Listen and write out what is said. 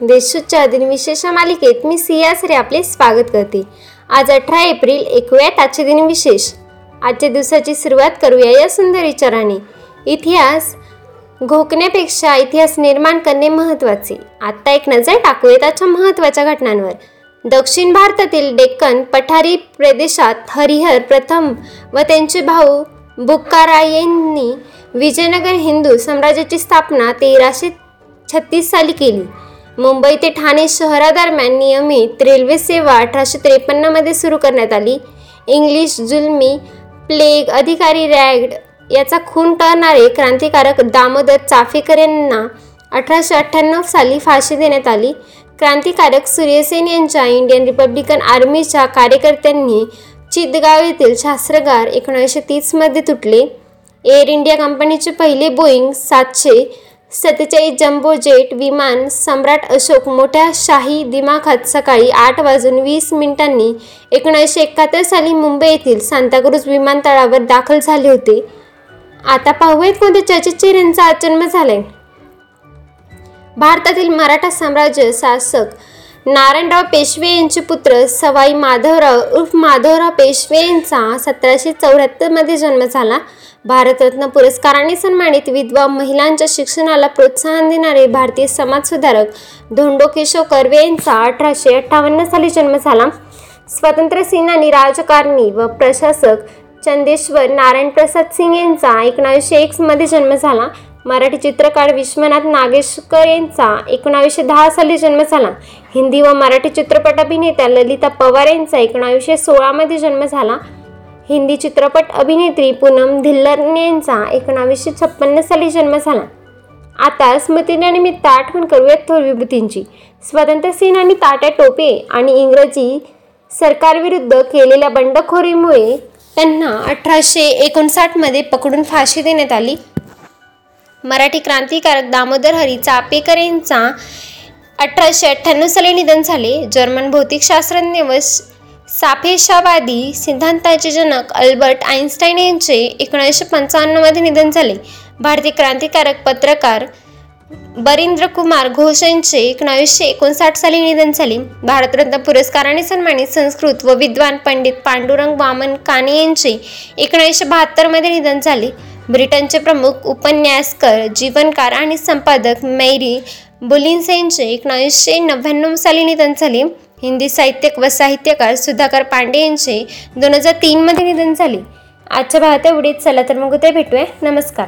देशूच्या दिनविशेष मालिकेत मी सियासरे आपले स्वागत करते. आज अठरा एप्रिल ऐकूयात आजचे दिनविशेष. आजच्या दिवसाची सुरुवात करूया या सुंदर विचाराने. इतिहास घोकण्यापेक्षा इतिहास निर्माण करणे महत्त्वाचे. आत्ता एक नजर टाकूयात आजच्या महत्त्वाच्या घटनांवर. दक्षिण भारतातील डेक्कन पठारी प्रदेशात हरिहर प्रथम व त्यांचे भाऊ बुक्कारायेंनी विजयनगर हिंदू साम्राज्याची स्थापना तेराशे छत्तीस साली केली. मुंबई ते ठाणे शहरादरम्यान नियमित रेल्वे सेवा अठराशे त्रेपन्नमध्ये सुरू करण्यात आली. इंग्लिश जुलमी प्लेग अधिकारी रॅगड याचा खून टळणारे क्रांतिकारक दामोदर चाफेकर यांना अठराशे अठ्ठ्याण्णव साली फाशी देण्यात आली. क्रांतिकारक सूर्यसेन यांच्या इंडियन रिपब्लिकन आर्मीच्या कार्यकर्त्यांनी चितगाव येथील शास्त्रगार एकोणीसशे तीसमध्ये तुटले. एअर इंडिया कंपनीचे पहिले बोईंग सातशे सत्तेचाळीस जम्बो जेट विमान सम्राट अशोक मोठ्या शाही दिमाखात सकाळी आठ वाजून वीस मिनिटांनी एकोणीसशे एकाहत्तर साली मुंबई येथील सांताक्रूज विमानतळावर दाखल झाले होते. आता पाहूयात कोणत्या चर्चित यांचा जन्म झालाय. भारतातील मराठा साम्राज्य शासक नारायणराव पेशवे यांचे पुत्र सवाई माधवराव उर्फ माधवराव पेशवे यांचा सतराशे चौऱ्याहत्तरमध्ये जन्म झाला. भारतरत्न पुरस्काराने सन्मानित विधवा महिलांच्या शिक्षणाला प्रोत्साहन देणारे भारतीय समाजसुधारक धोंडो केशव कर्वे यांचा अठराशे अठ्ठावन्न साली जन्म झाला. स्वातंत्र्य सेनानी राजकारणी व प्रशासक चंदेश्वर नारायण प्रसाद सिंग यांचा एकोणावीसशे एकमध्ये जन्म झाला. मराठी चित्रकार विश्वनाथ नागेशकर यांचा एकोणावीसशे दहा साली जन्म झाला. हिंदी व मराठी चित्रपट अभिनेत्या ललिता पवार यांचा एकोणावीसशे सोळामध्ये जन्म झाला. हिंदी चित्रपट अभिनेत्री पूनम धिल्लर यांचा एकोणावीसशे छप्पन्न साली जन्म झाला. आता स्मृतिदिनानिमित्त आठवण करूयात थोर विभूतींची. स्वातंत्र्य सेनानी ताट्या टोपे आणि इंग्रजी सरकारविरुद्ध केलेल्या बंडखोरीमुळे त्यांना अठराशे एकोणसाठमध्ये पकडून फाशी देण्यात आली. मराठी क्रांतिकारक दामोदर हरी चापेकर यांचा अठराशे अठ्ठ्याण्णव साली निधन झाले. जर्मन भौतिकशास्त्रज्ञ व सापेशावादी सिद्धांताचे जनक अल्बर्ट आईन्स्टाईन यांचे एकोणीसशे पंचावन्नमध्ये निधन झाले. भारतीय क्रांतिकारक पत्रकार बरिंद्र कुमार घोष यांचे एकोणावीसशे एकोणसाठ साली निधन झाले. भारतरत्न पुरस्काराने सन्मानित संस्कृत व विद्वान पंडित पांडुरंग वामन काने यांचे एकोणीसशे बहात्तरमध्ये निधन झाले. ब्रिटनचे प्रमुख उपन्यासकर जीवनकार आणि संपादक मेरी बुलिन्स यांचे एकोणीसशे नव्याण्णव साली निधन झाले. हिंदी साहित्यक व साहित्यकार सुधाकर पांडे यांचे दोन हजार तीनमध्ये निधन झाले. आजच्या भागात एवढीच. चला तर मग उद्या भेटूया. नमस्कार.